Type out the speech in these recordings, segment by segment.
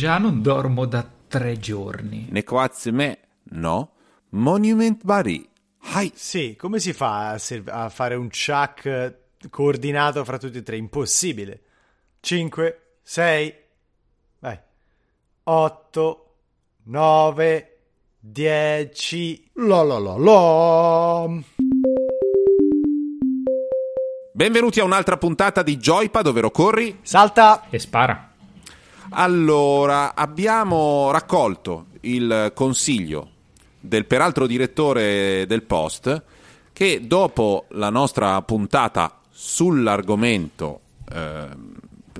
Già non dormo da tre giorni. me, no? Monument Bari. Hai. Sì, come si fa a, serv- a fare un chuck coordinato fra tutti e tre? Impossibile. 5, 6, vai. 8, 9, 10. La la la la. Benvenuti a un'altra puntata di Joypad, ovvero corri, salta e spara. Allora, abbiamo raccolto il consiglio del peraltro direttore del Post che dopo la nostra puntata sull'argomento eh,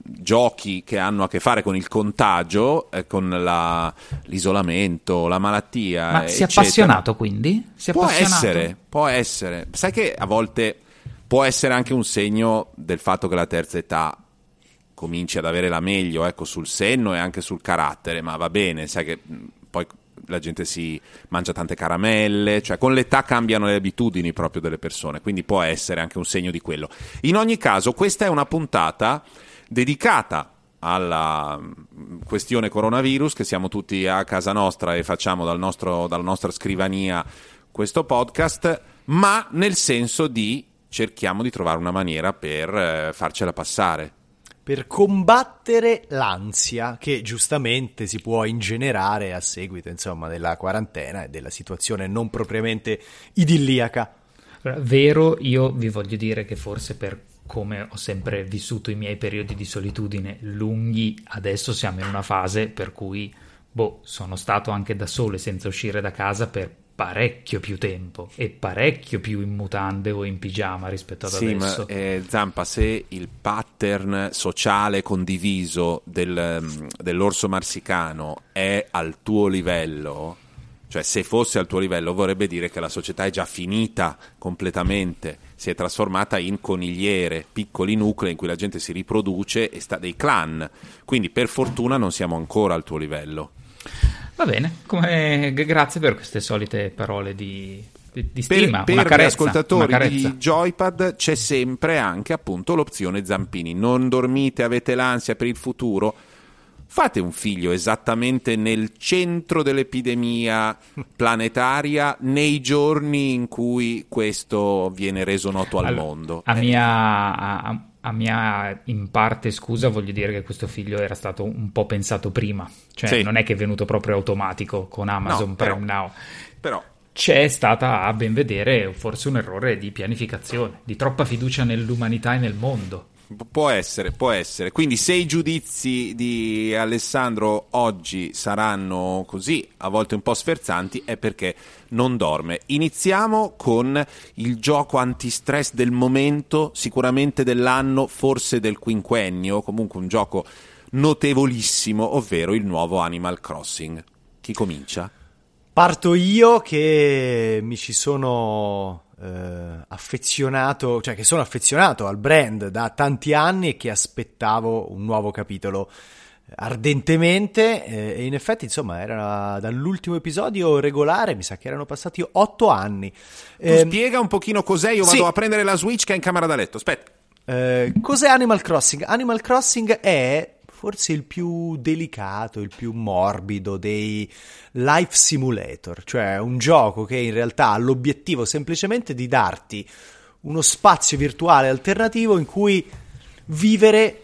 giochi che hanno a che fare con il contagio, eh, con la, l'isolamento, la malattia. Ma si è appassionato quindi? Si è può appassionato? essere, può essere. Sai che a volte può essere anche un segno del fatto che la terza età cominci ad avere la meglio ecco, sul senno e anche sul carattere, ma va bene, sai che poi la gente si mangia tante caramelle, cioè con l'età cambiano le abitudini proprio delle persone, quindi può essere anche un segno di quello. In ogni caso, questa è una puntata dedicata alla questione coronavirus, che siamo tutti a casa nostra e facciamo dal nostro, dalla nostra scrivania questo podcast, ma nel senso di cerchiamo di trovare una maniera per eh, farcela passare per combattere l'ansia che giustamente si può ingenerare a seguito insomma, della quarantena e della situazione non propriamente idilliaca. Vero, io vi voglio dire che forse per come ho sempre vissuto i miei periodi di solitudine lunghi, adesso siamo in una fase per cui boh, sono stato anche da solo e senza uscire da casa per parecchio più tempo e parecchio più in mutande o in pigiama rispetto ad sì, adesso. Ma, eh, Zampa, se il pattern sociale condiviso del, mm, dell'orso marsicano è al tuo livello, cioè se fosse al tuo livello vorrebbe dire che la società è già finita completamente, si è trasformata in conigliere, piccoli nuclei in cui la gente si riproduce e sta dei clan. Quindi per fortuna non siamo ancora al tuo livello. Va bene, come... grazie per queste solite parole di, di, di stima. Per, per carezza, gli ascoltatori di Joypad c'è sempre anche appunto l'opzione Zampini. Non dormite, avete l'ansia per il futuro. Fate un figlio esattamente nel centro dell'epidemia planetaria nei giorni in cui questo viene reso noto al allora, mondo. A mia, a, a mia in parte scusa voglio dire che questo figlio era stato un po' pensato prima, cioè sì. non è che è venuto proprio automatico con Amazon no, Prime però, Now. Però c'è stata a ben vedere forse un errore di pianificazione, di troppa fiducia nell'umanità e nel mondo. Può essere, può essere. Quindi se i giudizi di Alessandro oggi saranno così, a volte un po' sferzanti, è perché non dorme. Iniziamo con il gioco antistress del momento, sicuramente dell'anno, forse del quinquennio, comunque un gioco notevolissimo, ovvero il nuovo Animal Crossing. Chi comincia? Parto io che mi ci sono eh, affezionato, cioè che sono affezionato al brand da tanti anni e che aspettavo un nuovo capitolo ardentemente eh, e in effetti insomma era dall'ultimo episodio regolare mi sa che erano passati otto anni eh, spiega un pochino cos'è io vado sì. a prendere la Switch che è in camera da letto aspetta eh, cos'è Animal Crossing? Animal Crossing è forse il più delicato, il più morbido dei life simulator, cioè un gioco che in realtà ha l'obiettivo semplicemente di darti uno spazio virtuale alternativo in cui vivere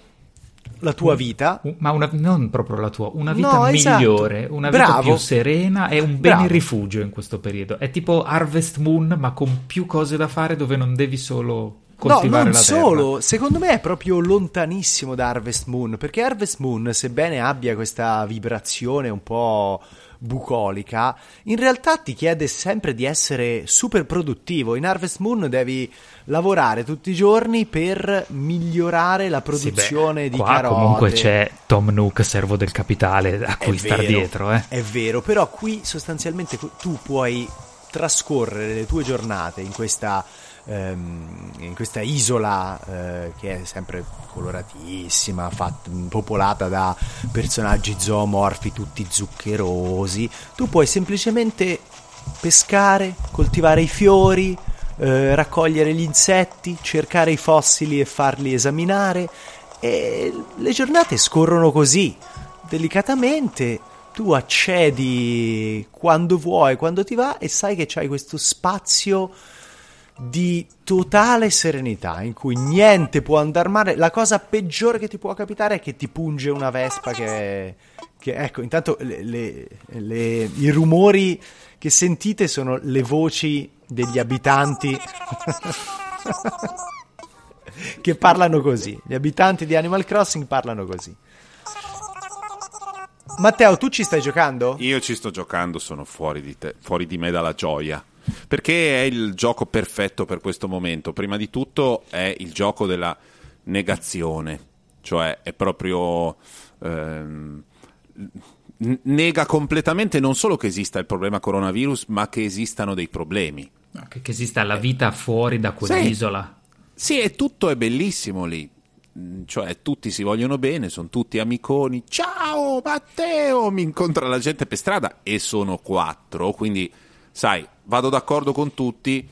la tua vita. Ma una, non proprio la tua, una vita no, esatto. migliore, una vita Bravo. più serena e un bene Bravo. rifugio in questo periodo. È tipo Harvest Moon, ma con più cose da fare dove non devi solo coltivare no, non solo, terra. secondo me è proprio lontanissimo da Harvest Moon, perché Harvest Moon, sebbene abbia questa vibrazione un po' bucolica, in realtà ti chiede sempre di essere super produttivo. In Harvest Moon devi lavorare tutti i giorni per migliorare la produzione sì, beh, di qua carote. Comunque c'è Tom Nook, servo del capitale, a cui star dietro. Eh. È vero, però qui sostanzialmente tu puoi trascorrere le tue giornate in questa ehm, in questa isola eh, che è sempre coloratissima, fatta, popolata da personaggi zoomorfi tutti zuccherosi, tu puoi semplicemente pescare, coltivare i fiori, eh, raccogliere gli insetti, cercare i fossili e farli esaminare e le giornate scorrono così delicatamente tu accedi quando vuoi, quando ti va e sai che c'hai questo spazio di totale serenità in cui niente può andare male. La cosa peggiore che ti può capitare è che ti punge una vespa che, che ecco, intanto le, le, le, i rumori che sentite sono le voci degli abitanti che parlano così. Gli abitanti di Animal Crossing parlano così. Matteo, tu ci stai giocando? Io ci sto giocando, sono fuori di, te, fuori di me dalla gioia. Perché è il gioco perfetto per questo momento. Prima di tutto è il gioco della negazione, cioè è proprio. Ehm, nega completamente non solo che esista il problema coronavirus, ma che esistano dei problemi. Che, che esista la vita fuori da quell'isola. Sì, sì, e tutto è bellissimo lì. Mm, cioè tutti si vogliono bene, sono tutti amiconi. Ciao Matteo, mi incontra la gente per strada e sono quattro, quindi sai, vado d'accordo con tutti,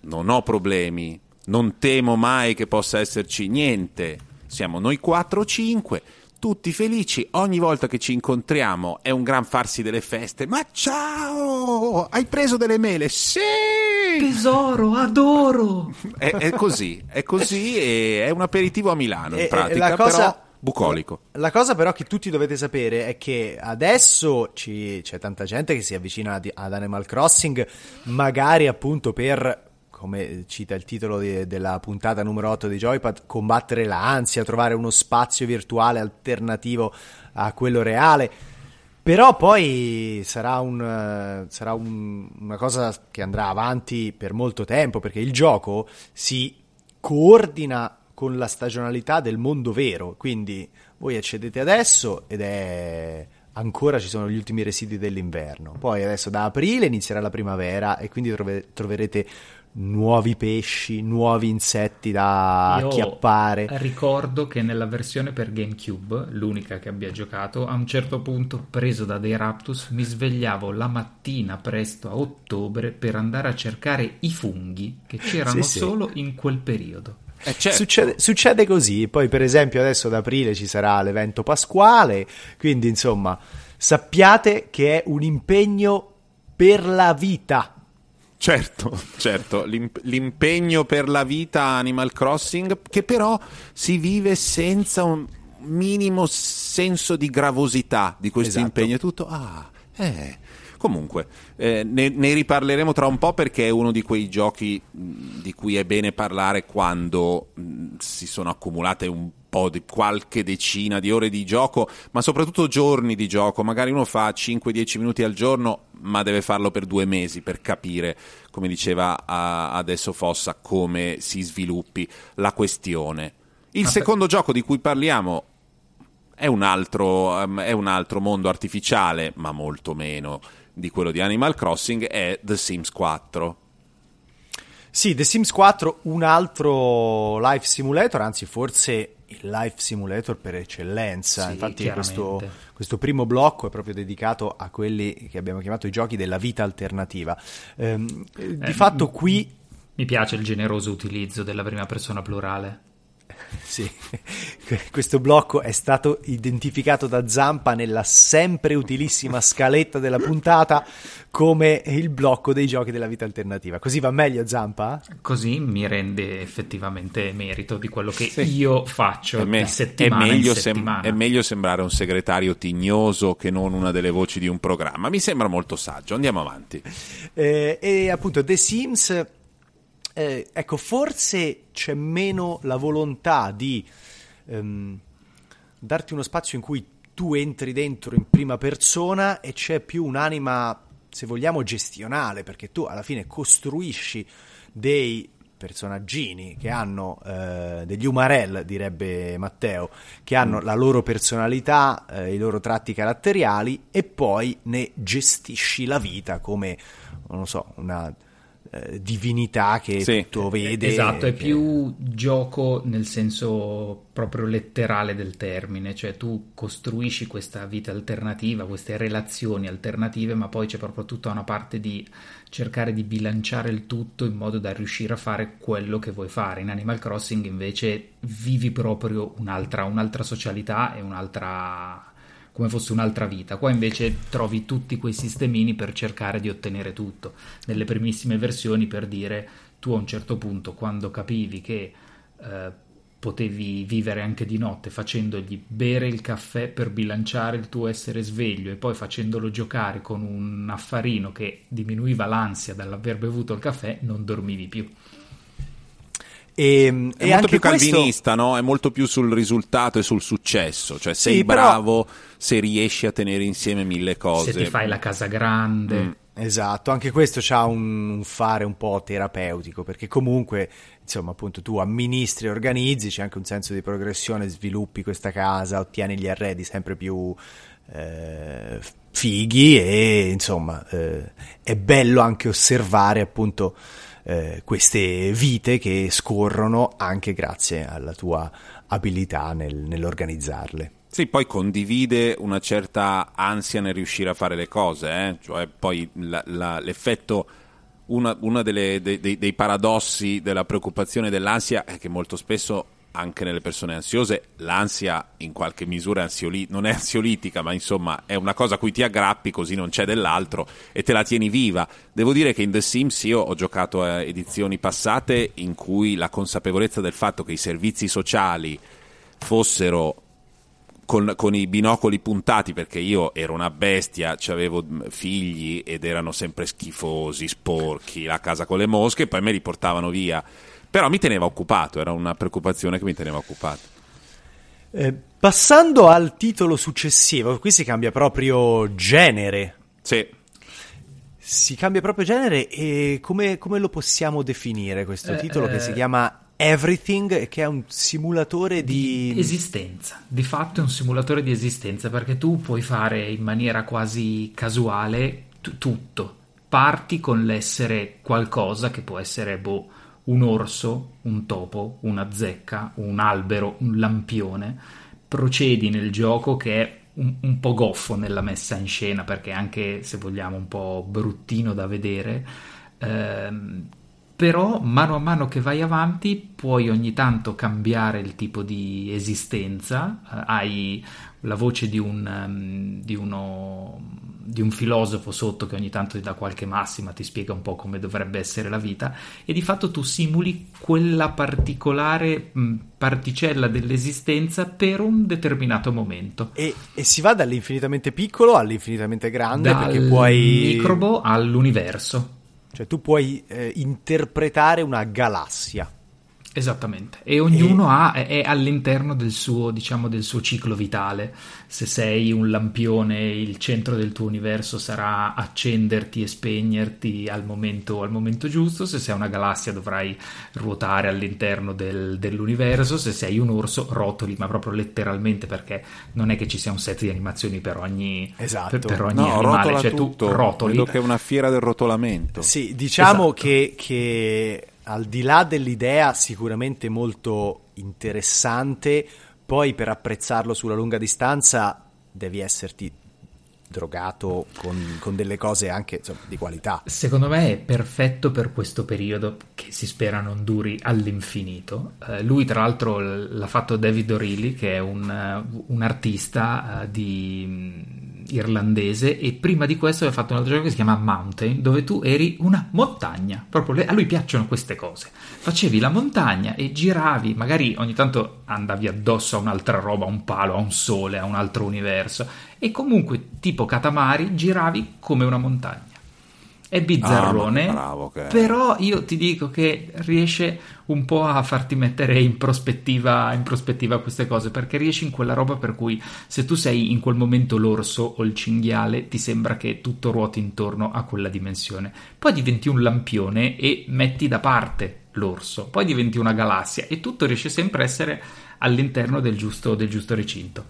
non ho problemi, non temo mai che possa esserci niente. Siamo noi quattro o cinque, tutti felici, ogni volta che ci incontriamo è un gran farsi delle feste. Ma ciao! Hai preso delle mele? Sì! Tesoro, adoro! È, è così, è così e è un aperitivo a Milano in pratica, cosa... però bucolico. La cosa però che tutti dovete sapere è che adesso ci, c'è tanta gente che si avvicina ad, ad Animal Crossing, magari appunto per come cita il titolo di, della puntata numero 8 di Joypad, combattere l'ansia, trovare uno spazio virtuale alternativo a quello reale. Però poi sarà, un, sarà un, una cosa che andrà avanti per molto tempo perché il gioco si coordina con la stagionalità del mondo vero. Quindi voi accedete adesso ed è ancora ci sono gli ultimi residui dell'inverno. Poi adesso da aprile inizierà la primavera e quindi trove, troverete nuovi pesci, nuovi insetti da Io acchiappare. Ricordo che nella versione per GameCube, l'unica che abbia giocato, a un certo punto, preso da dei Raptus, mi svegliavo la mattina presto a ottobre per andare a cercare i funghi che c'erano sì, solo sì. in quel periodo. Eh certo. succede, succede così, poi per esempio adesso ad aprile ci sarà l'evento pasquale, quindi insomma sappiate che è un impegno per la vita Certo, certo, L'imp- l'impegno per la vita Animal Crossing che però si vive senza un minimo senso di gravosità di questo esatto. impegno. È tutto, ah, eh. Comunque, eh, ne, ne, riparleremo tra un po' perché è uno di quei giochi di cui è bene parlare quando mh, si sono accumulate un po' di qualche decina di ore di gioco, ma soprattutto giorni di gioco. Magari uno fa 5-10 minuti al giorno, ma deve farlo per due mesi per capire, come diceva adesso Fossa, come si sviluppi la questione. Il ah, secondo gioco di cui parliamo è un, altro, um, è un altro mondo artificiale, ma molto meno di quello di Animal Crossing, è The Sims 4. Sì, The Sims 4, un altro life simulator, anzi forse il life simulator per eccellenza. Sì, Infatti questo, questo, primo blocco è proprio dedicato a quelli che abbiamo chiamato i giochi della vita alternativa. Ehm, eh, di fatto qui... Mi piace il generoso utilizzo della prima persona plurale. Sì, questo blocco è stato identificato da Zampa nella sempre utilissima scaletta della puntata come il blocco dei giochi della vita alternativa. Così va meglio Zampa? Così mi rende effettivamente merito di quello che sì. io faccio è me- settimana è meglio, sem- è meglio sembrare un segretario tignoso che non una delle voci di un programma. Mi sembra molto saggio. Andiamo avanti. Eh, e appunto The Sims eh, ecco, forse c'è meno la volontà di ehm, darti uno spazio in cui tu entri dentro in prima persona e c'è più un'anima, se vogliamo, gestionale, perché tu alla fine costruisci dei personaggini che hanno eh, degli umarell, direbbe Matteo, che hanno mm. la loro personalità, eh, i loro tratti caratteriali e poi ne gestisci la vita come, non so, una eh, divinità che sì. tutto vede. Esatto, è che... più gioco nel senso proprio letterale del termine, cioè tu costruisci questa vita alternativa, queste relazioni alternative, ma poi c'è proprio tutta una parte di cercare di bilanciare il tutto in modo da riuscire a fare quello che vuoi fare. In Animal Crossing invece vivi proprio un'altra, un'altra socialità e un'altra come fosse un'altra vita. Qua invece trovi tutti quei sistemini per cercare di ottenere tutto. Nelle primissime versioni per dire tu a un certo punto quando capivi che eh, potevi vivere anche di notte facendogli bere il caffè per bilanciare il tuo essere sveglio e poi facendolo giocare con un affarino che diminuiva l'ansia dall'aver bevuto il caffè, non dormivi più. E, è e molto più calvinista, questo... no? È molto più sul risultato e sul successo. Cioè, sei sì, bravo però... se riesci a tenere insieme mille cose. Se ti fai la casa grande. Mm. Esatto, anche questo ha un, un, fare un po' terapeutico, perché comunque, insomma, appunto, tu amministri e organizzi, c'è anche un senso di progressione, sviluppi questa casa, ottieni gli arredi sempre più eh, fighi e, insomma, eh, è bello anche osservare, appunto, eh, queste vite che scorrono anche grazie alla tua abilità nel, nell'organizzarle. Sì, poi condivide una certa ansia nel riuscire a fare le cose, eh? cioè poi la, la, l'effetto, uno dei, dei paradossi della preoccupazione e dell'ansia è che molto spesso anche nelle persone ansiose l'ansia in qualche misura ansioli- non è ansiolitica, ma insomma è una cosa a cui ti aggrappi così non c'è dell'altro e te la tieni viva. Devo dire che in The Sims io ho giocato a edizioni passate in cui la consapevolezza del fatto che i servizi sociali fossero con, con, i binocoli puntati perché io ero una bestia, avevo figli ed erano sempre schifosi, sporchi, la casa con le mosche, e poi me li portavano via però mi teneva occupato, era una preoccupazione che mi teneva occupato. Eh, passando al titolo successivo, qui si cambia proprio genere. Sì. Si cambia proprio genere e come, come lo possiamo definire questo eh, titolo eh, che si chiama Everything, che è un simulatore di... di... esistenza. Di fatto è un simulatore di esistenza perché tu puoi fare in maniera quasi casuale t- tutto. Parti con l'essere qualcosa che può essere boh un orso, un topo, una zecca, un albero, un lampione, procedi nel gioco che è un, un, po' goffo nella messa in scena perché anche se vogliamo un po' bruttino da vedere. Ehm, però mano a mano che vai avanti puoi ogni tanto cambiare il tipo di esistenza. Eh, hai la voce di un, um, di, uno, di un filosofo sotto che ogni tanto ti dà qualche massima, ti spiega un po' come dovrebbe essere la vita e di fatto tu simuli quella particolare mh, particella dell'esistenza per un determinato momento. E, e, si va dall'infinitamente piccolo all'infinitamente grande Dal perché puoi... microbo all'universo. Cioè tu puoi eh, interpretare una galassia. Esattamente, e ognuno e... Ha, è all'interno del suo, diciamo, del suo ciclo vitale. Se sei un lampione, il centro del tuo universo sarà accenderti e spegnerti al momento, al momento giusto. Se sei una galassia dovrai ruotare all'interno del, dell'universo. Se sei un orso, rotoli, ma proprio letteralmente perché non è che ci sia un set di animazioni per ogni, esatto. per, per ogni no, animale. Cioè tutto. tu rotoli. Credo che è una fiera del rotolamento. Sì, diciamo esatto. che, che al di là dell'idea sicuramente molto interessante, poi per apprezzarlo sulla lunga distanza devi esserti drogato con, con, delle cose anche insomma, di qualità. Secondo me è perfetto per questo periodo che si spera non duri all'infinito. Eh, lui, tra l'altro, l'ha fatto David O'Reilly, che è un, un artista uh, di irlandese e prima di questo aveva fatto un altro gioco che si chiama Mountain dove tu eri una montagna. Proprio a lui piacciono queste cose. Facevi la montagna e giravi magari ogni tanto andavi addosso a un'altra roba a un palo a un sole a un altro universo. E comunque tipo Katamari giravi come una montagna è bizzarrone, ah, bravo, okay. però io ti dico che riesce un po' a farti mettere in prospettiva, in prospettiva queste cose, perché riesci in quella roba per cui se tu sei in quel momento l'orso o il cinghiale, ti sembra che tutto ruoti intorno a quella dimensione. Poi diventi un lampione e metti da parte l'orso, poi diventi una galassia e tutto riesce sempre a essere all'interno del giusto, del giusto recinto.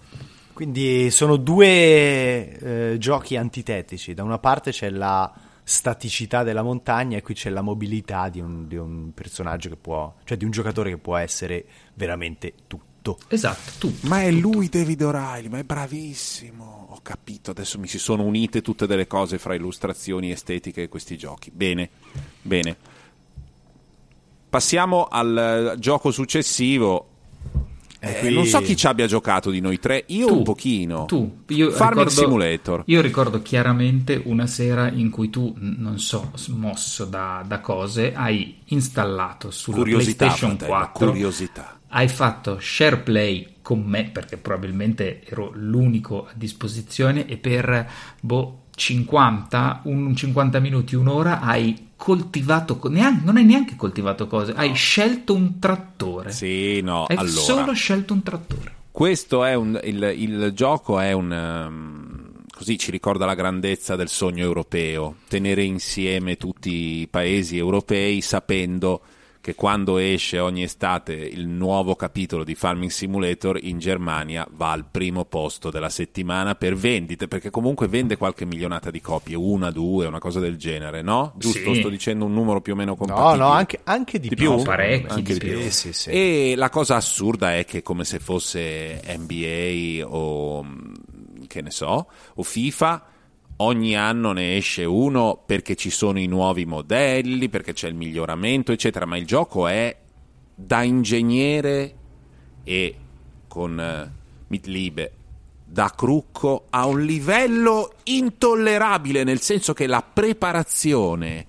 Quindi sono due eh, giochi antitetici. Da una parte c'è la staticità della montagna e qui c'è la mobilità di un, di un personaggio che può, cioè di un giocatore che può essere veramente tutto. Esatto, tutto. Ma è tutto. lui David O'Reilly, ma è bravissimo. Ho capito, adesso mi si sono unite tutte delle cose fra illustrazioni estetiche e questi giochi. Bene, bene. Passiamo al gioco successivo Eh, quindi... Non so chi ci abbia giocato di noi tre, io tu, un pochino. Tu, io Farming ricordo, Simulator. Io ricordo chiaramente una sera in cui tu, non so, mosso da, da cose, hai installato sulla curiosità, PlayStation fratello, 4 curiosità. hai fatto SharePlay con me perché probabilmente ero l'unico a disposizione e per boh, 50, un 50 minuti, un'ora hai coltivato, neanche, non hai neanche coltivato cose, no. hai scelto un trattore. Sì, no, hai allora, solo scelto un trattore. Questo è un, il, il gioco è un... Um, così ci ricorda la grandezza del sogno europeo, tenere insieme tutti i paesi europei sapendo che quando esce ogni estate il nuovo capitolo di Farming Simulator in Germania va al primo posto della settimana per vendite, perché comunque vende qualche milionata di copie, una, due, una cosa del genere, no? Giusto? Sì. Sto dicendo un numero più o meno compatibile. No, no, anche, anche di, di più. più. parecchi anche di più. più. Sì, sì. E la cosa assurda è che come se fosse NBA o che ne so, o FIFA ogni anno ne esce uno perché ci sono i nuovi modelli, perché c'è il miglioramento, eccetera, ma il gioco è da ingegnere e con uh, Mitliebe da crucco a un livello intollerabile, nel senso che la preparazione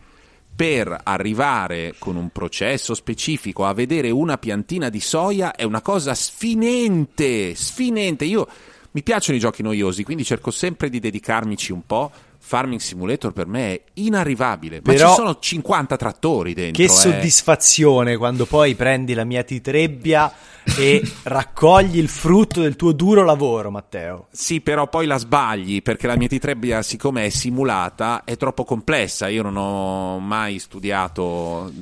per arrivare con un processo specifico a vedere una piantina di soia è una cosa sfinente, sfinente. Io mi piacciono i giochi noiosi, quindi cerco sempre di dedicarmici un po'. Farming Simulator per me è inarrivabile, ma Però, ci sono 50 trattori dentro. Che eh. soddisfazione quando poi prendi la mia titrebbia e raccogli il frutto del tuo duro lavoro, Matteo. Sì, però poi la sbagli perché la mia titrebbia, siccome è simulata, è troppo complessa. Io non ho mai studiato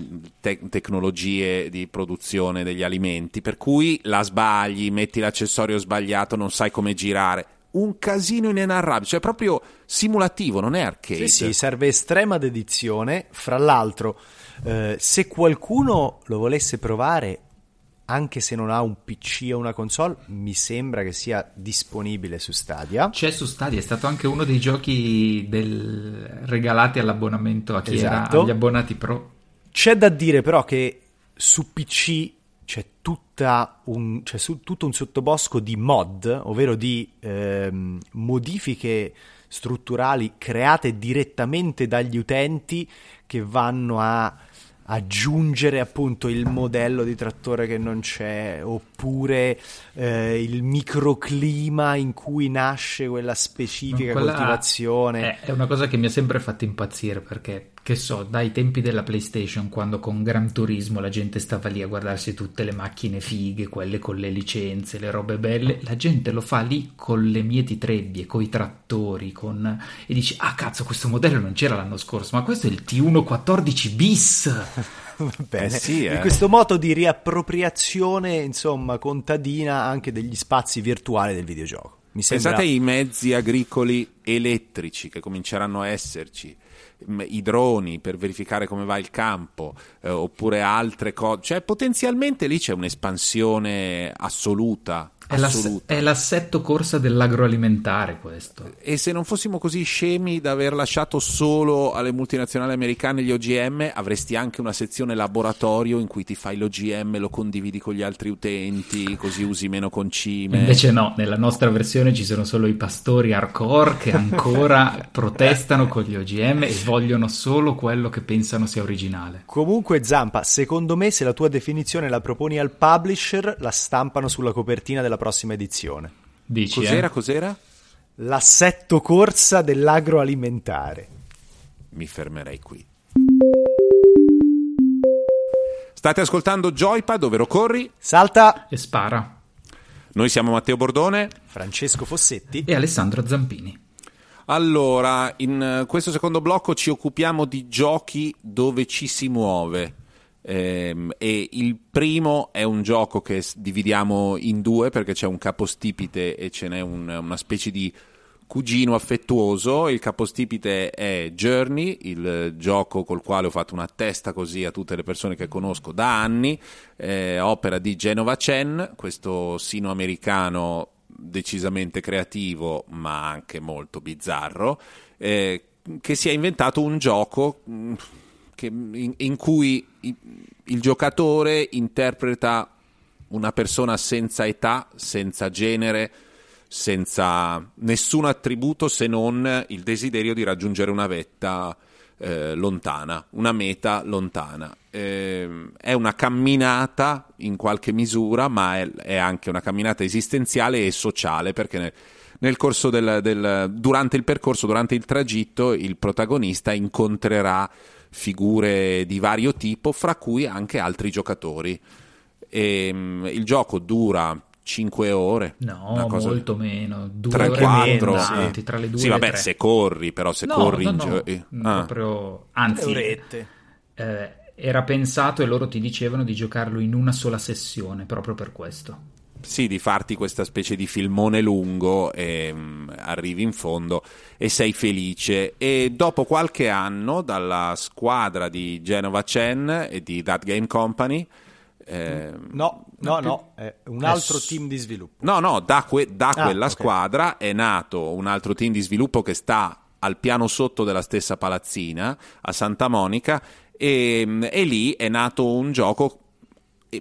te- tecnologie di produzione degli alimenti, per cui la sbagli, metti l'accessorio sbagliato, non sai come girare. Un casino inenarrabile, cioè proprio simulativo, non è arcade. Sì, sì, serve estrema dedizione. Fra l'altro, eh, se qualcuno lo volesse provare, anche se non ha un PC o una console, mi sembra che sia disponibile su Stadia. C'è su Stadia, è stato anche uno dei giochi del... regalati all'abbonamento a chi Esatto. era agli abbonati pro. C'è da dire però che su PC c'è, tutta un, c'è su, tutto un sottobosco di mod, ovvero di ehm, modifiche strutturali create direttamente dagli utenti che vanno a aggiungere appunto il modello di trattore che non c'è oppure eh, il microclima in cui nasce quella specifica Quella coltivazione. È, è una cosa che mi ha sempre fatto impazzire perché, che so, dai tempi della PlayStation, quando con Gran Turismo la gente stava lì a guardarsi tutte le macchine fighe, quelle con le licenze, le robe belle, la gente lo fa lì con le mieti trebbie, con i trattori, con... e dici, ah cazzo, questo modello non c'era l'anno scorso, ma questo è il T114 bis! Va bene. Eh sì, eh. Questo modo di riappropriazione, insomma, contadina anche degli spazi virtuali del videogioco. Mi sembra Pensate ai mezzi agricoli elettrici che cominceranno a esserci, i droni per verificare come va il campo, eh, oppure altre cose. Cioè, potenzialmente lì c'è un'espansione assoluta. È, l'ass- è l'assetto corsa dell'agroalimentare questo. E se non fossimo così scemi da aver lasciato solo alle multinazionali americane gli OGM, avresti anche una sezione laboratorio in cui ti fai l'OGM, lo condividi con gli altri utenti, così usi meno concime. Invece no, nella nostra versione ci sono solo i pastori hardcore che ancora protestano con gli OGM e vogliono solo quello che pensano sia originale. Comunque, Zampa, secondo me, se la tua definizione la proponi al publisher, la stampano sulla copertina della prossima edizione. Dici, Cos'era, eh? cos'era? L'assetto corsa dell'agroalimentare. Mi fermerei qui. State ascoltando Joypad, ovvero Corri. Salta E spara. Noi siamo Matteo Bordone. Francesco Fossetti. E Alessandro Zampini. Allora, in eh, questo secondo blocco ci occupiamo di giochi dove ci si muove. Ehm, e il primo è un gioco che dividiamo in due perché c'è un capostipite e ce n'è un- una specie di cugino affettuoso. Il capostipite è Journey, il gioco col quale ho fatto una testa così a tutte le persone che conosco da anni, eh, opera di Genova Chen, questo sino-americano decisamente creativo ma anche molto bizzarro, eh, che si è inventato un gioco mh, che- in, in cui i- il giocatore interpreta una persona senza età, senza genere, senza nessun attributo se non il desiderio di raggiungere una vetta eh, lontana, una meta lontana. Eh, è una camminata in qualche misura, ma è, è, anche una camminata esistenziale e sociale perché nel, nel corso del, del, durante il percorso, durante il tragitto, il protagonista incontrerà figure di vario tipo, fra cui anche altri giocatori. E, um, il gioco dura 5 ore. No, cosa... molto meno. 3, 4. Sì. Tra le due sì, vabbè, se corri, però se no, corri no, in no, gioco. Ah. Proprio... Anzi, eh, era pensato e loro ti dicevano di giocarlo in una sola sessione, proprio per questo. Sì, di farti questa specie di filmone lungo e um, arrivi in fondo e sei felice. E dopo qualche anno, dalla squadra di Genova Chen e di That Game Company, eh, no, no, no, è un altro è... team di sviluppo. No, no, da, que- da ah, quella okay. squadra è nato un altro team di sviluppo che sta al piano sotto della stessa palazzina, a Santa Monica, e, e lì è nato un gioco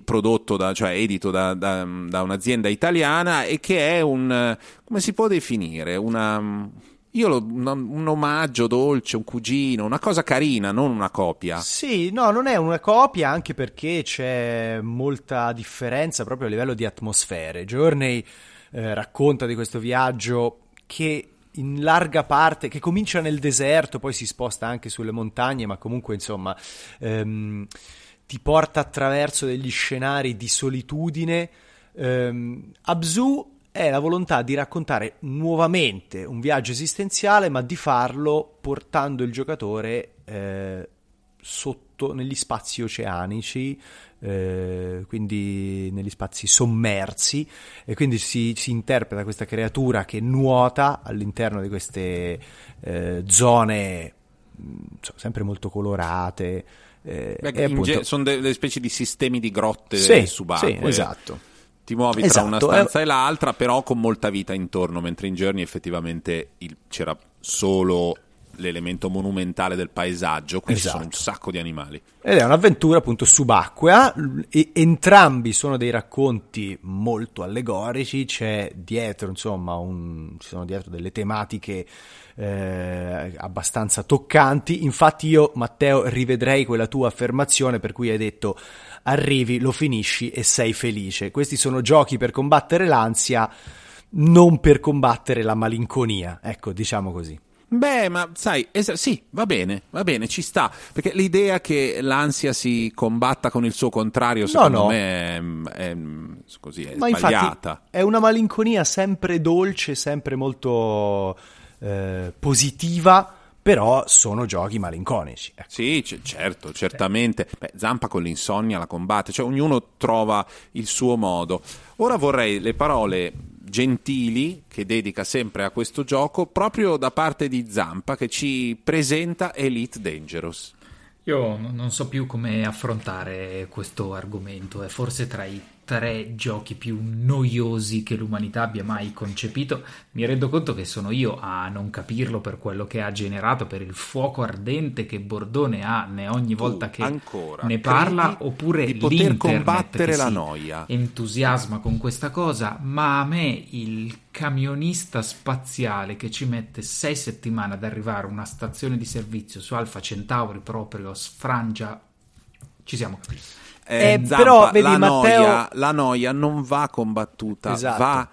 prodotto da, cioè edito da, da, da, un'azienda italiana e che è un come si può definire una lo, un, un, omaggio dolce, un cugino, una cosa carina, non una copia. Sì, no, non è una copia anche perché c'è molta differenza proprio a livello di atmosfere. Journey eh, racconta di questo viaggio che in larga parte, che comincia nel deserto, poi si sposta anche sulle montagne, ma comunque insomma ehm, ti porta attraverso degli scenari di solitudine. Ehm, Abzu è la volontà di raccontare nuovamente un viaggio esistenziale, ma di farlo portando il giocatore eh, sotto negli spazi oceanici, eh, quindi negli spazi sommersi, e quindi si, si, interpreta questa creatura che nuota all'interno di queste eh, zone insomma, sempre molto colorate. Eh, Beh, appunto... sono delle specie di sistemi di grotte sì, subacquee. Sì, esatto ti muovi esatto, tra una esatto, stanza è... e l'altra, però con molta vita intorno, mentre in Journey effettivamente il, c'era solo l'elemento monumentale del paesaggio, quindi esatto. ci sono un esatto. sacco di animali. Ed è un'avventura appunto subacquea, e entrambi sono dei racconti molto allegorici, c'è dietro, insomma, un, ci sono dietro delle tematiche eh, abbastanza toccanti, infatti io Matteo rivedrei quella tua affermazione per cui hai detto arrivi, lo finisci e sei felice. Questi sono giochi per combattere l'ansia, non per combattere la malinconia, ecco, diciamo così. Beh, ma sai, es- sì, va bene, va bene, ci sta. Perché l'idea che l'ansia si combatta con il suo contrario, secondo no, no. me, è, è, così, è ma sbagliata. è una malinconia sempre dolce, sempre molto eh, positiva però sono giochi malinconici. Ecco. Sì, c- certo, certamente. Beh, Zampa con l'insonnia la combatte, cioè ognuno trova il suo modo. Ora vorrei le parole gentili che dedica sempre a questo gioco proprio da parte di Zampa che ci presenta Elite Dangerous. Io non so più come affrontare questo argomento, è forse tra i tre giochi più noiosi che l'umanità abbia mai concepito, mi rendo conto che sono io a non capirlo per quello che ha generato, per il fuoco ardente che Bordone ha ne ogni tu volta che ne parla, oppure di poter combattere la noia. Entusiasma con questa cosa, ma a me il camionista spaziale che ci mette sei settimane ad arrivare a una stazione di servizio su Alfa Centauri proprio sfrangia. Ci siamo capiti. Eh, eh, Zampa, però vedi, la, Matteo... noia, la noia non va combattuta, esatto. va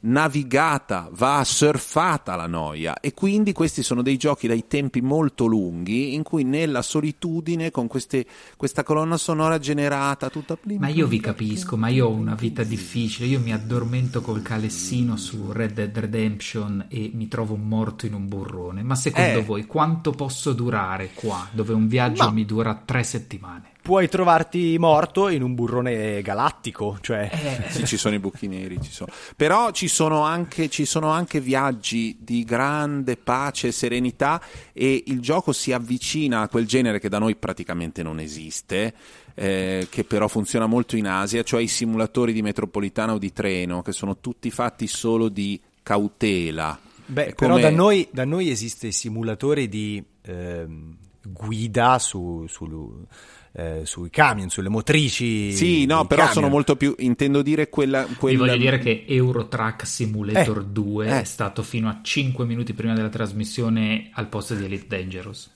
navigata, va surfata la noia. E quindi questi sono dei giochi dai tempi molto lunghi in cui nella solitudine con queste, questa colonna sonora generata tutta ma io vi capisco ma io ho una vita difficile. Io mi addormento col calessino su Red Dead Redemption e mi trovo morto in un burrone. Ma secondo eh. voi quanto posso durare qua dove un viaggio ma... mi dura tre settimane puoi trovarti morto in un burrone galattico. Cioè... Eh. Sì, ci sono i buchi neri, ci sono. però ci sono, anche, ci sono anche viaggi di grande pace e serenità e il gioco si avvicina a quel genere che da noi praticamente non esiste. Eh, che però funziona molto in Asia, cioè i simulatori di metropolitana o di treno, che sono tutti fatti solo di cautela. Beh, come... però da noi, da noi esiste il simulatore di ehm, guida su, su, eh, sui camion, sulle motrici. Sì, no, però camion. sono molto più. Intendo dire quella. quella... Vi voglio dire che Eurotrack Simulator eh, 2 eh. è stato fino a 5 minuti prima della trasmissione al posto di Elite Dangerous.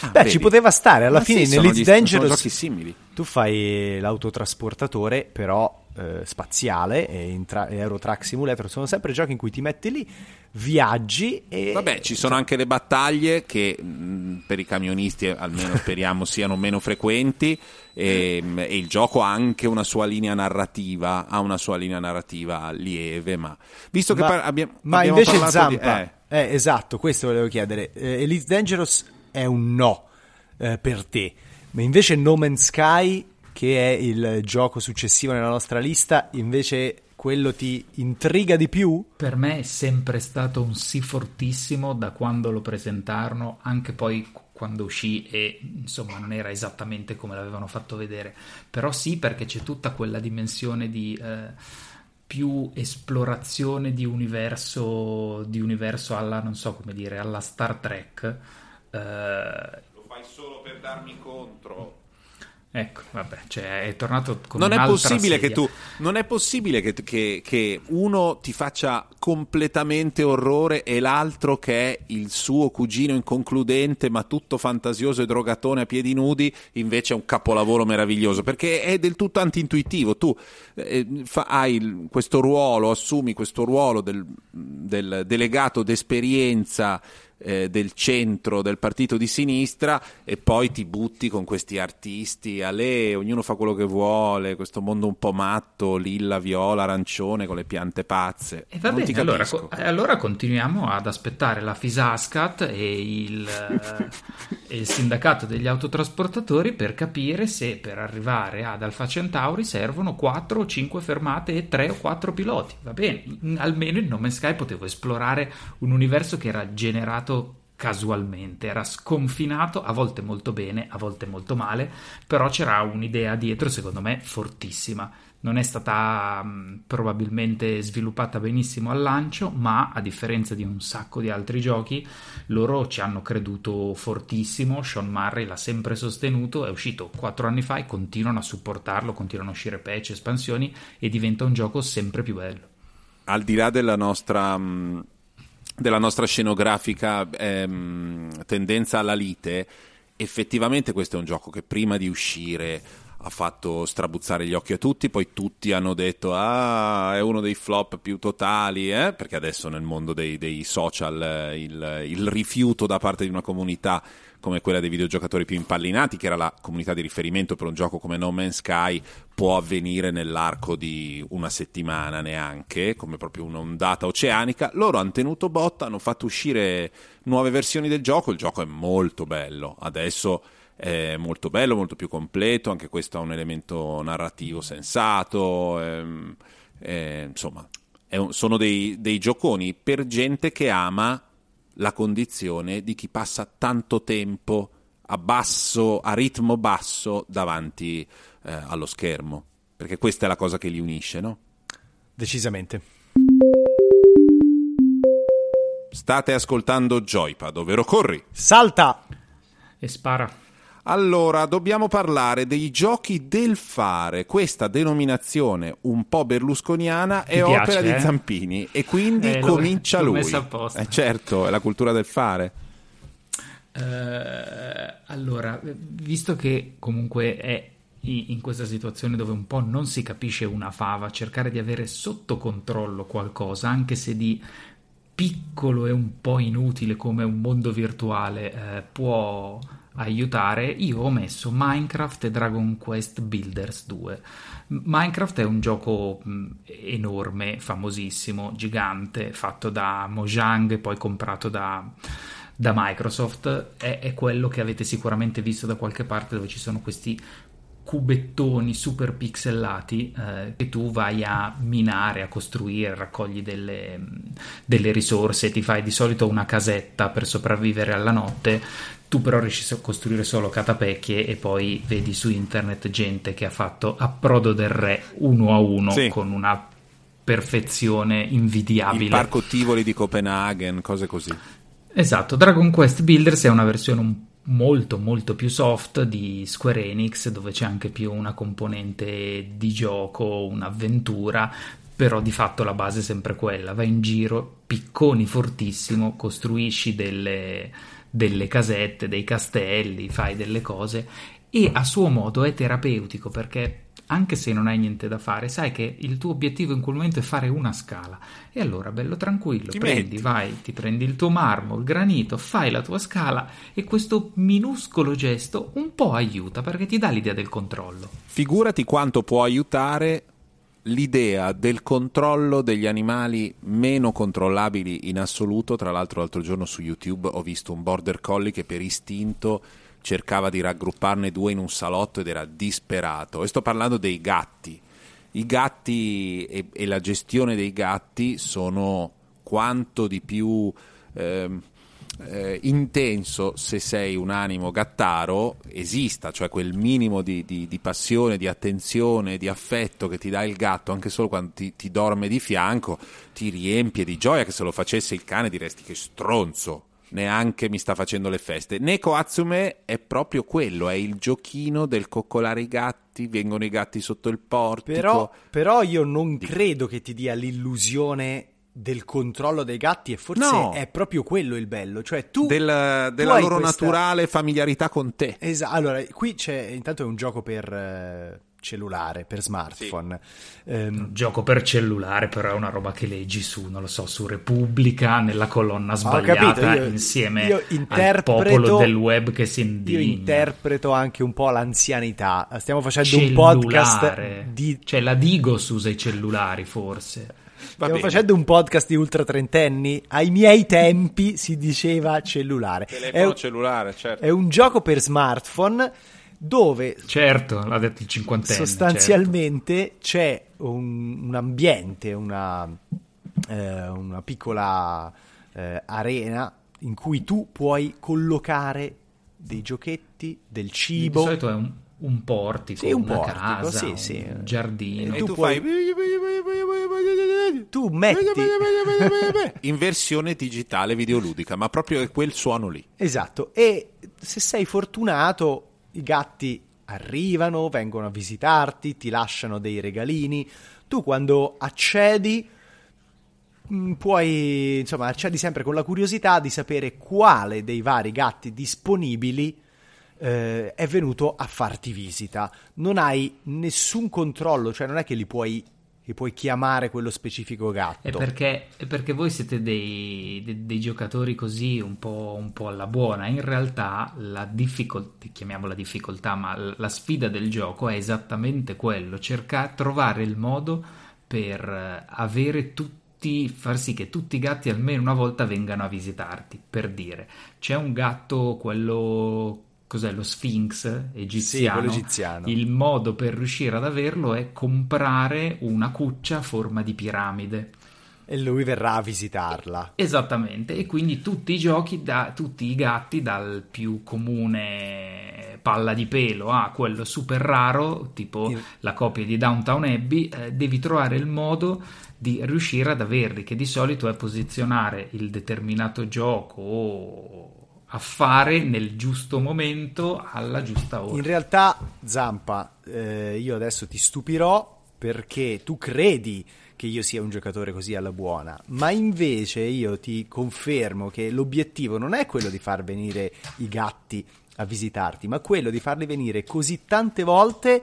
Ah, Beh, vedi. ci poteva stare alla Ma fine sì, in Elite Dangerous. Tu fai l'autotrasportatore, però eh, spaziale e, in tra- Aerotrack Simulator sono sempre giochi in cui ti metti lì, viaggi e... Vabbè, ci sono anche le battaglie che mh, mm, per i camionisti almeno speriamo siano meno frequenti e, mm, e, il gioco ha anche una sua linea narrativa, ha una sua linea narrativa lieve, ma visto che ma, par- abbiamo, ma abbiamo invece Zampa, di, eh. Eh, esatto, questo volevo chiedere. Eh, Elite Dangerous è un no eh, per te, ma invece No Man's Sky che è il gioco successivo nella nostra lista, invece quello ti intriga di più? Per me è sempre stato un sì fortissimo da quando lo presentarono, anche poi quando uscì e insomma non era esattamente come l'avevano fatto vedere, però sì perché c'è tutta quella dimensione di eh, più esplorazione di universo, di universo alla, non so come dire, alla Star Trek. Eh, lo fai solo per darmi contro Ecco, vabbè, cioè è tornato con non è possibile che tu Non è possibile che, che, che, uno ti faccia completamente orrore e l'altro che è il suo cugino inconcludente ma tutto fantasioso e drogatone a piedi nudi invece è un capolavoro meraviglioso perché è del tutto antintuitivo. Tu eh, fa, hai questo ruolo, assumi questo ruolo del, del delegato d'esperienza eh, del centro del partito di sinistra e poi ti butti con questi artisti a lei, ognuno fa quello che vuole, questo mondo un po' matto, lilla, viola, arancione con le piante pazze. E va bene, allora, co- allora, continuiamo ad aspettare la Fisascat e il, e il sindacato degli autotrasportatori per capire se per arrivare ad Alfa Centauri servono 4 o 5 fermate e 3 o 4 piloti. Va bene, almeno in Nome Sky potevo esplorare un universo che era generato casualmente, era sconfinato, a volte molto bene, a volte molto male, però c'era un'idea dietro, secondo me, fortissima. Non è stata mh, probabilmente sviluppata benissimo al lancio, ma a differenza di un sacco di altri giochi, loro ci hanno creduto fortissimo. Sean Murray l'ha sempre sostenuto, è uscito 4 anni fa e continuano a supportarlo, continuano a uscire patch, espansioni e diventa un gioco sempre più bello. Al di là della nostra. Mh della nostra scenografica ehm, tendenza alla lite, effettivamente questo è un gioco che prima di uscire ha fatto strabuzzare gli occhi a tutti, poi tutti hanno detto ah è uno dei flop più totali, eh? perché adesso nel mondo dei, dei social eh, il, il, rifiuto da parte di una comunità come quella dei videogiocatori più impallinati, che era la comunità di riferimento per un gioco come No Man's Sky, può avvenire nell'arco di una settimana neanche, come proprio un'ondata oceanica. Loro hanno tenuto botta, hanno fatto uscire nuove versioni del gioco, il gioco è molto bello, adesso è molto bello, molto più completo, anche questo ha un elemento narrativo sensato, ehm, eh, insomma, un, sono dei, dei gioconi per gente che ama la condizione di chi passa tanto tempo a basso, a ritmo basso davanti eh, allo schermo, perché questa è la cosa che li unisce, no? Decisamente. State ascoltando Joypad, ovvero corri. Salta! E spara. Allora, dobbiamo parlare dei giochi del fare. Questa denominazione un po' berlusconiana Ti è piace, opera eh? di Zampini e quindi Eh, l'ho- comincia l'ho lui. messa apposta. Eh, certo, è la cultura del fare. Eh, allora, visto che comunque è in questa situazione dove un po' non si capisce una fava, cercare di avere sotto controllo qualcosa, anche se di piccolo e un po' inutile come un mondo virtuale, eh, può aiutare, io ho messo Minecraft e Dragon Quest Builders 2. M- Minecraft è un gioco mh, enorme, famosissimo, gigante, fatto da Mojang e poi comprato da, da Microsoft. È, è quello che avete sicuramente visto da qualche parte dove ci sono questi cubettoni super pixellati eh, che tu vai a minare, a costruire, raccogli delle, delle risorse, ti fai di solito una casetta per sopravvivere alla notte, tu però riesci a costruire solo catapecchie e poi vedi su internet gente che ha fatto approdo del re uno a uno Sì. con una perfezione Il invidiabile. parco Tivoli di Copenaghen, cose così. Esatto, Dragon Quest Builders è una versione un, molto molto più soft di Square Enix dove c'è anche più una componente di gioco, un'avventura, però di fatto la base è sempre quella, vai in giro, picconi fortissimo, costruisci delle, delle casette, dei castelli, fai delle cose e a suo modo è terapeutico perché anche se non hai niente da fare, sai che il tuo obiettivo in quel momento è fare una scala. E allora, bello tranquillo, ti prendi, metti. vai, ti prendi il tuo marmo, il granito, fai la tua scala e questo minuscolo gesto un po' aiuta perché ti dà l'idea del controllo. Figurati quanto può aiutare l'idea del controllo degli animali meno controllabili in assoluto. Tra l'altro, l'altro giorno su YouTube ho visto un border collie che per istinto cercava di raggrupparne due in un salotto ed era disperato. E sto parlando dei gatti. I gatti e, e la gestione dei gatti sono quanto di più eh, eh, intenso se sei un animo gattaro esista, cioè quel minimo di, di, di, passione, di attenzione, di affetto che ti dà il gatto anche solo quando ti, ti dorme di fianco, ti riempie di gioia che se lo facesse il cane diresti che stronzo neanche mi sta facendo le feste. Neko Atsume è proprio quello, è il giochino del coccolare i gatti, vengono i gatti sotto il portico. Però, però io non credo che ti dia l'illusione del controllo dei gatti e forse no. è proprio quello il bello, cioè tu del, della tu loro questa... naturale familiarità con te. Esatto, allora qui c'è intanto è un gioco per eh, cellulare, per smartphone. Sì. Um, gioco per cellulare, però è una roba che leggi su, non lo so, su Repubblica, nella colonna sbagliata, io, insieme io al popolo del web che si indigna. Io interpreto anche un po' l'anzianità. Stiamo facendo cellulare. un podcast di... Cioè la Digos usa i cellulari, forse. Stiamo bene. facendo un podcast di ultra trentenni. Ai miei tempi si diceva cellulare. Telefono è, cellulare, certo. È un gioco per smartphone dove certo, l'ha detto il cinquantenne sostanzialmente certo. c'è un, un, ambiente, una, eh, una piccola eh, arena in cui tu puoi collocare dei giochetti, del cibo. Di solito è un, un portico, sì, un una portico, casa, sì, sì. un giardino. E tu, tu puoi... fai... Tu metti... in versione digitale videoludica, ma proprio è quel suono lì. Esatto, e se sei fortunato i gatti arrivano, vengono a visitarti, ti lasciano dei regalini. Tu quando accedi mm, puoi, insomma, accedi sempre con la curiosità di sapere quale dei vari gatti disponibili eh, è venuto a farti visita. Non hai nessun controllo, cioè non è che li puoi che puoi chiamare quello specifico gatto. È perché, è perché voi siete dei, dei, dei giocatori così un po', un po', alla buona. In realtà la difficoltà, chiamiamola difficoltà, ma la sfida del gioco è esattamente quello, cercare, trovare il modo per avere tutti far sì che tutti i gatti almeno una volta vengano a visitarti. Per dire, c'è un gatto, quello cos'è lo Sphinx egiziano, sì, egiziano, il modo per riuscire ad averlo è comprare una cuccia a forma di piramide. E lui verrà a visitarla. Esattamente, e quindi tutti i giochi, da, tutti i gatti, dal più comune palla di pelo a quello super raro, tipo il... la copia di Downtown Abbey, eh, devi trovare il modo di riuscire ad averli, che di solito è posizionare il determinato gioco o a fare nel giusto momento alla giusta ora. In realtà, Zampa, eh, io adesso ti stupirò perché tu credi che io sia un giocatore così alla buona, ma invece io ti confermo che l'obiettivo non è quello di far venire i gatti a visitarti, ma quello di farli venire così tante volte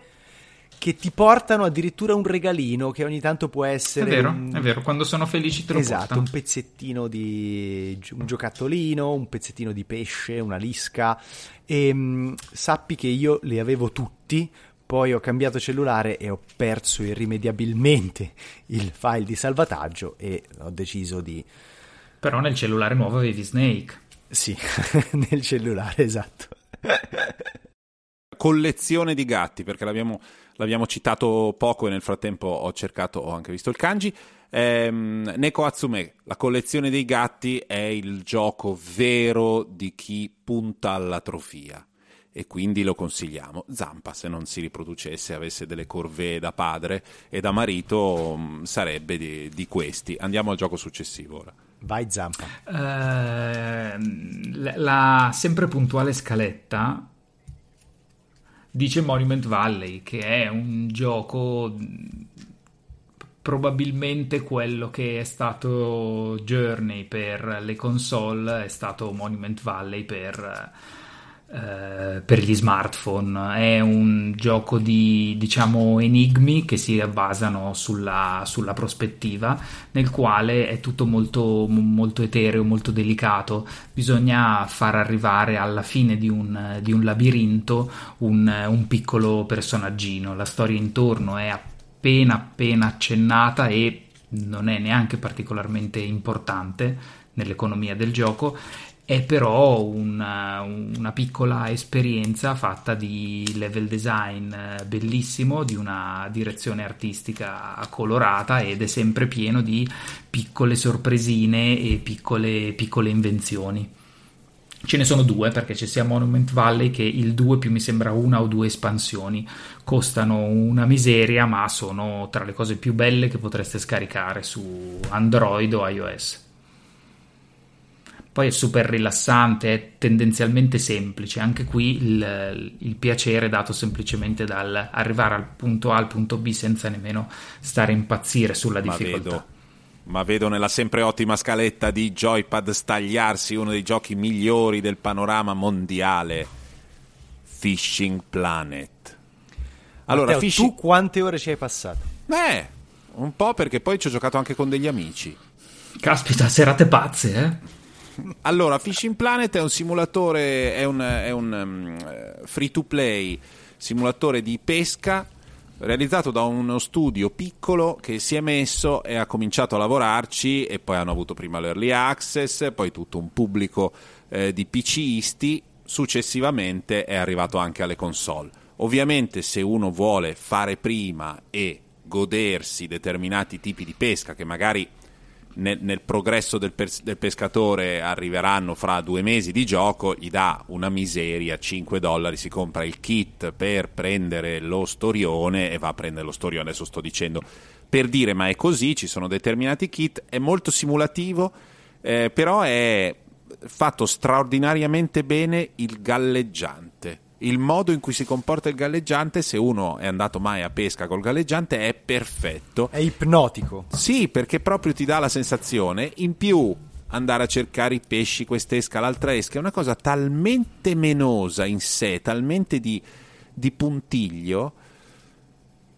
che ti portano addirittura un regalino che ogni tanto può essere. È vero, un... è vero, quando sono felici te lo Esatto, portano. un pezzettino di. un giocattolino, un pezzettino di pesce, una lisca. E mh, mm, sappi che io li avevo tutti. Poi ho cambiato cellulare e ho perso irrimediabilmente il file di salvataggio e ho deciso di. Però nel cellulare nuovo avevi Snake. Sì, nel cellulare, esatto. Collezione di gatti, perché l'abbiamo l'abbiamo citato poco e nel frattempo ho cercato, ho anche visto il kanji. Ehm, Neko Atsume, la collezione dei gatti è il gioco vero di chi punta all'atrofia e quindi lo consigliamo. Zampa, se non si riproducesse, avesse delle corvée da padre e da marito, mm, sarebbe di, di questi. Andiamo al gioco successivo ora. Vai Zampa. Uh, la sempre puntuale scaletta dice Monument Valley, che è un gioco probabilmente quello che è stato Journey per le console è stato Monument Valley per eh, per gli smartphone. È un gioco di diciamo enigmi che si basano sulla, sulla prospettiva, nel quale è tutto molto, molto, etereo, molto delicato. Bisogna far arrivare alla fine di un, di un labirinto un, un piccolo personaggino. La storia intorno è appena appena accennata e non è neanche particolarmente importante nell'economia del gioco è però una, una, piccola esperienza fatta di level design eh, bellissimo, di una direzione artistica colorata ed è sempre pieno di piccole sorpresine e piccole, piccole invenzioni. Ce ne sono due perché c'è sia Monument Valley che il 2 più mi sembra una o due espansioni. Costano una miseria ma sono tra le cose più belle che potreste scaricare su Android o iOS. Poi è super rilassante, è tendenzialmente semplice. Anche qui il, il piacere è dato semplicemente dal arrivare al punto A al punto B senza nemmeno stare a impazzire sulla difficoltà. Ma vedo, ma vedo nella sempre ottima scaletta di Joypad stagliarsi uno dei giochi migliori del panorama mondiale, Fishing Planet. Allora, Matteo, fishing... tu quante ore ci hai passato? Beh, un po' perché poi ci ho giocato anche con degli amici. Caspita, serate pazze, eh? Allora, Fishing Planet è un simulatore, è un, è un um, free to play simulatore di pesca realizzato da uno studio piccolo che si è messo e ha cominciato a lavorarci e poi hanno avuto prima l'early access, poi tutto un pubblico eh, di PCisti, successivamente è arrivato anche alle console. Ovviamente se uno vuole fare prima e godersi determinati tipi di pesca che magari nel, nel progresso del, pers- del, pescatore arriveranno fra due mesi di gioco, gli dà una miseria, 5 dollari, si compra il kit per prendere lo storione e va a prendere lo storione, adesso sto dicendo. Per dire ma è così, ci sono determinati kit, è molto simulativo, eh, però è fatto straordinariamente bene il galleggiante il modo in cui si comporta il galleggiante, se uno è andato mai a pesca col galleggiante, è perfetto. È ipnotico. Sì, perché proprio ti dà la sensazione, in più andare a cercare i pesci, quest'esca, l'altra esca, è una cosa talmente menosa in sé, talmente di, di puntiglio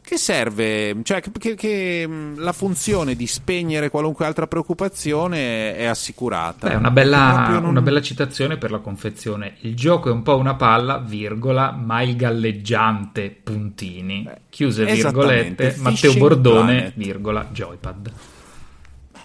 che serve, cioè che, che, la funzione di spegnere qualunque altra preoccupazione è assicurata. È una bella, non... una bella citazione per la confezione. Il gioco è un po' una palla, virgola, ma il galleggiante, puntini. Beh, Chiuse virgolette, Matteo Bordone, Planet. virgola, joypad.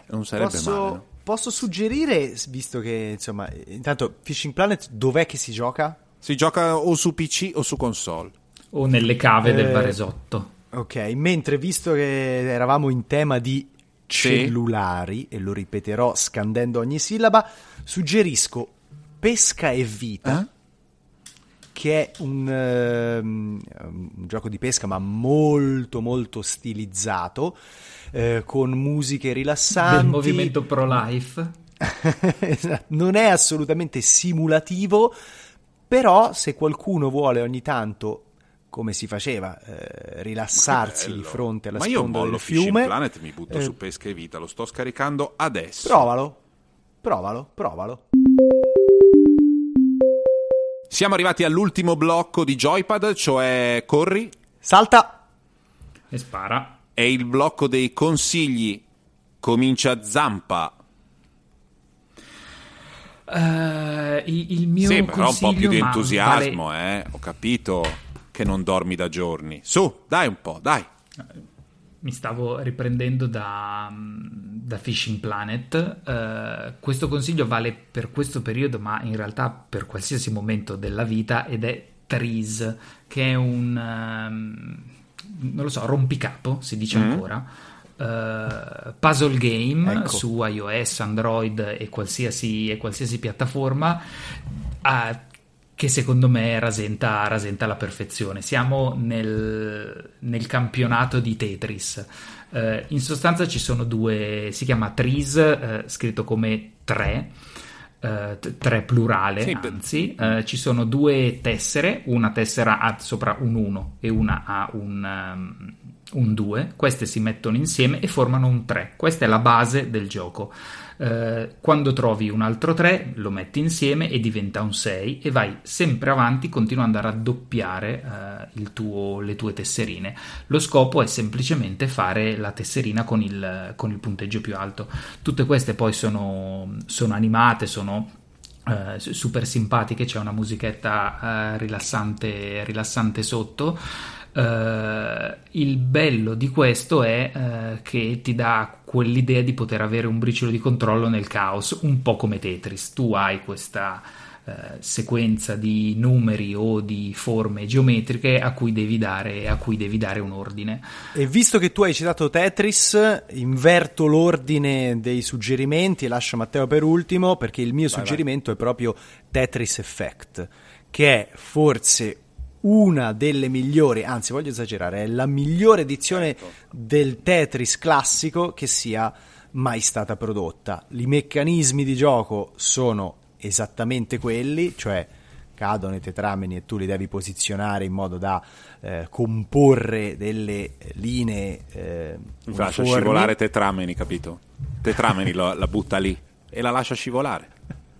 Non sarebbe posso, male. No? Posso suggerire, visto che insomma, intanto Fishing Planet dov'è che si gioca? Si gioca o su PC o su console. O nelle cave eh... del Varesotto. Ok, mentre visto che eravamo in tema di cellulari, e lo ripeterò scandendo ogni sillaba, suggerisco Pesca e Vita. Eh? Che è un, uh, un, gioco di pesca, ma molto, molto stilizzato, uh, con musiche rilassanti. Del movimento pro-life. Non è assolutamente simulativo, però se qualcuno vuole ogni tanto come si faceva, eh, rilassarsi di fronte alla Ma sponda del fiume. Ma io Planet mi butto eh, su Pesca e Vita, lo sto scaricando adesso. Provalo, provalo, provalo. Siamo arrivati all'ultimo blocco di Joypad, cioè corri, salta e spara. È il blocco dei consigli. Comincia Zampa. Uh, il, mio sì, però un po' più di entusiasmo, vale... eh, ho capito che non dormi da giorni. Su, dai un po', dai. Mi stavo riprendendo da, da Fishing Planet. Uh, questo consiglio vale per questo periodo, ma in realtà per qualsiasi momento della vita, ed è Trees, che è un... Um, non lo so, rompicapo, si dice mm. ancora. Uh, puzzle game ecco. su iOS, Android e qualsiasi, e qualsiasi piattaforma. Uh, che secondo me rasenta, rasenta la perfezione. Siamo nel, nel campionato di Tetris. Eh, in sostanza ci sono due, si chiama Tris, eh, scritto come tre, Uh, tre plurale, sì, anzi, uh, ci sono due tessere, una tessera ha sopra un 1 e una ha un, um, un 2, queste si mettono insieme e formano un 3, questa è la base del gioco. Uh, quando trovi un altro 3 lo metti insieme e diventa un 6 e vai sempre avanti continuando a raddoppiare tuo, le tue tesserine. Lo scopo è semplicemente fare la tesserina con il, con il punteggio più alto. Tutte queste poi sono, sono animate, sono Uh, super simpatiche, c'è una musichetta uh, rilassante, rilassante sotto. Uh, il bello di questo è che ti dà quell'idea di poter avere un briciolo di controllo nel caos, un po' come Tetris. Tu hai questa eh, sequenza di numeri o di forme geometriche a cui, devi dare, a cui devi dare un ordine. E visto che tu hai citato Tetris, inverto l'ordine dei suggerimenti e lascio Matteo per ultimo perché il mio vai, suggerimento vai. è proprio Tetris Effect, che è forse una delle migliori, anzi voglio esagerare, è la migliore edizione certo. del Tetris classico che sia mai stata prodotta. I meccanismi di gioco sono esattamente quelli, cioè cadono i tetrameni e tu li devi posizionare in modo da eh, comporre delle linee eh, Mi lascia scivolare tetrameni, capito? Tetrameni lo, la butta lì e la lascia scivolare.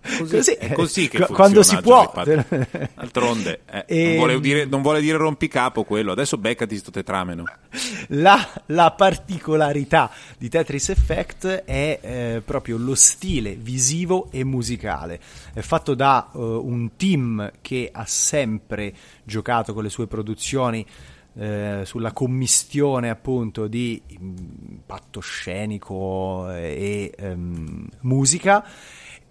Così, così, è così che quando si può. d'altronde eh, e... non, vuole dire, non, vuole dire, rompicapo quello. Adesso beccati sto tetrameno. La, la, particolarità di Tetris Effect è eh, proprio lo stile visivo e musicale. È fatto da uh, un team che ha sempre giocato con le sue produzioni eh, sulla commistione appunto di impatto scenico e ehm, musica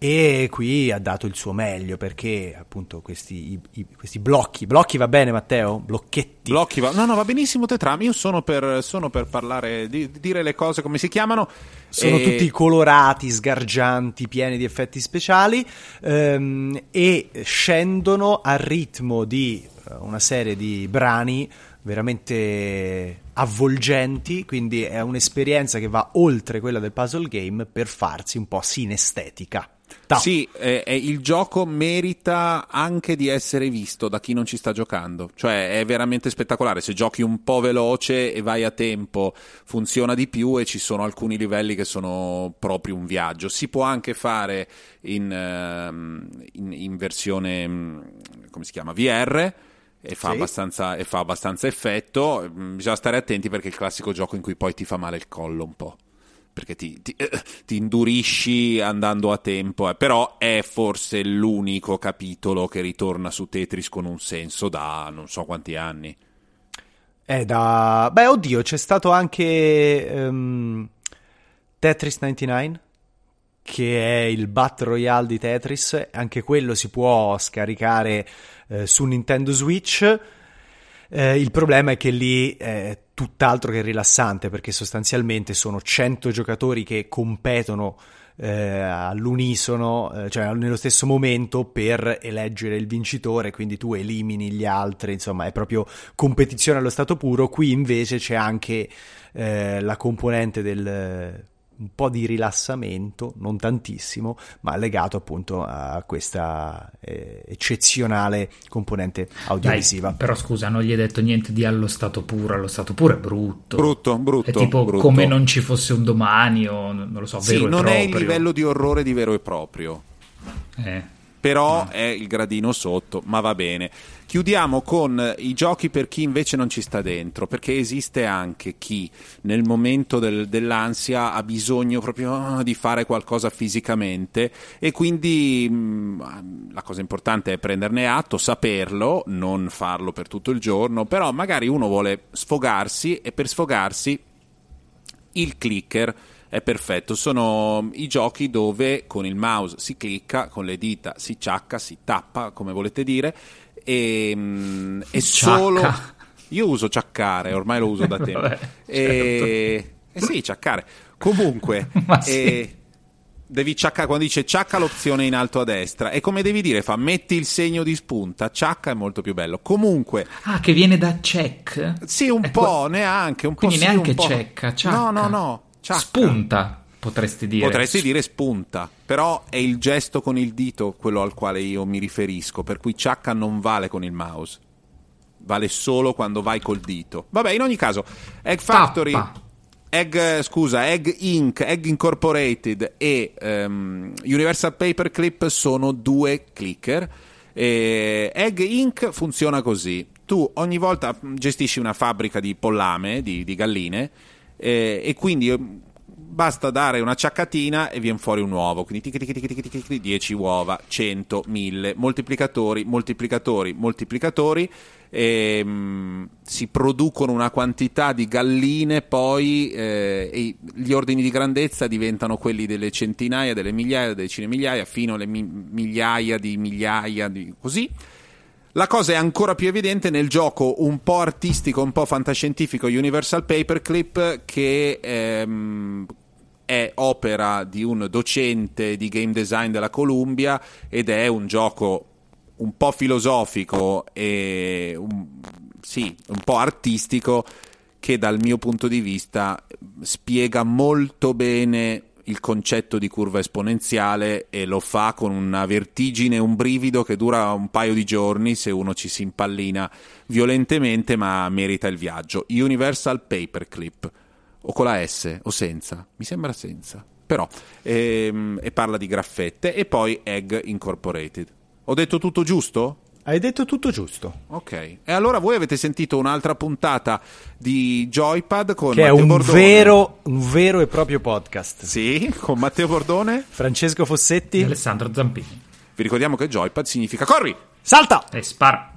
e qui ha dato il suo meglio perché appunto questi, i, i, questi blocchi, blocchi va bene Matteo? Blocchetti? Blocchi va, no no va benissimo Tetram, io sono per, sono per parlare, di, di, dire le cose come si chiamano. Sono e... tutti colorati, sgargianti, pieni di effetti speciali ehm, e scendono al ritmo di eh, una serie di brani veramente avvolgenti, quindi è un'esperienza che va oltre quella del puzzle game per farsi un po' sinestetica. No. Sì, eh, eh, il gioco merita anche di essere visto da chi non ci sta giocando, cioè è veramente spettacolare, se giochi un po' veloce e vai a tempo funziona di più e ci sono alcuni livelli che sono proprio un viaggio, si può anche fare in, uh, in, in versione, mm, come si chiama, VR, e fa, sì. abbastanza, e fa, abbastanza, effetto. Bisogna stare attenti perché è il classico gioco in cui poi ti fa male il collo un po' perché ti, ti, eh, ti indurisci andando a tempo, eh. però è forse l'unico capitolo che ritorna su Tetris con un senso da non so quanti anni. È da... Beh, oddio, c'è stato anche um, Tetris 99, che è il Battle Royale di Tetris, anche quello si può scaricare eh, su Nintendo Switch eh, il problema è che lì è tutt'altro che rilassante perché sostanzialmente sono 100 giocatori che competono eh, all'unisono, eh, cioè nello stesso momento per eleggere il vincitore, quindi tu elimini gli altri, insomma è proprio competizione allo stato puro. Qui invece c'è anche eh, la componente del un po' di rilassamento, non tantissimo, ma legato appunto a questa eh, eccezionale componente audiovisiva. Dai, però scusa, non gli hai detto niente di allo stato puro, allo stato puro è brutto. Brutto, brutto. È tipo brutto. come non ci fosse un domani o non lo so, sì, vero non e proprio. è il livello di orrore di vero e proprio. Eh però è il gradino sotto, ma va bene. Chiudiamo con i giochi per chi invece non ci sta dentro, perché esiste anche chi nel momento del, dell'ansia ha bisogno proprio ah, di fare qualcosa fisicamente e quindi mh, mm, la cosa importante è prenderne atto, saperlo, non farlo per tutto il giorno, però magari uno vuole sfogarsi e per sfogarsi il clicker è perfetto. Sono i giochi dove con il mouse si clicca, con le dita si ciacca, si tappa, come volete dire, e, mm, e solo... Io uso ciaccare, ormai lo uso da tempo. Vabbè, e... Certo. Eh sì, ciaccare. Comunque... sì. devi ciaccare quando dice ciacca l'opzione in alto a destra e come devi dire fa metti il segno di spunta ciacca è molto più bello comunque ah che viene da check sì un è po' qua... neanche un quindi po' neanche sì, cecca ciacca no no no Ciacca. Spunta. potresti dire. Potresti dire spunta, però è il gesto con il dito quello al quale io mi riferisco, per cui ciacca non vale con il mouse. Vale solo quando vai col dito. Vabbè, in ogni caso, Egg Factory Tappa. Egg, scusa, Egg Inc., Egg Incorporated e ehm, Universal Paperclip sono due clicker. E Egg Inc. funziona così: tu ogni volta gestisci una fabbrica di pollame, di, di galline, eh, e quindi eh, basta dare una ciaccatina e viene fuori un uovo. Quindi tic, tic, tic, tic, tic, tic, 10 uova, 100, 1000, moltiplicatori, moltiplicatori, moltiplicatori. E, mm, si producono una quantità di galline, poi eh, e gli ordini di grandezza diventano quelli delle centinaia, delle migliaia, delle decine migliaia, fino alle mi- migliaia di migliaia di così. La cosa è ancora più evidente nel gioco un po' artistico, un po' fantascientifico Universal Paperclip che ehm, è opera di un docente di game design della Columbia ed è un gioco un po' filosofico e un, sì, un po' artistico che dal mio punto di vista spiega molto bene il concetto di curva esponenziale e lo fa con una vertigine, un brivido che dura un paio di giorni se uno ci si impallina violentemente, ma merita il viaggio. Universal Paperclip, o con la S o senza, mi sembra senza, però, ehm, e parla di graffette, e poi Egg Incorporated. Ho detto tutto giusto? Hai detto tutto giusto. Ok, e allora voi avete sentito un'altra puntata di Joypad con Che è Matteo un Bordone. vero, un vero e proprio podcast. Sì, con Matteo Bordone. Francesco Fossetti, Alessandro Zampini. Vi ricordiamo che Joypad significa corri! salta! E spara.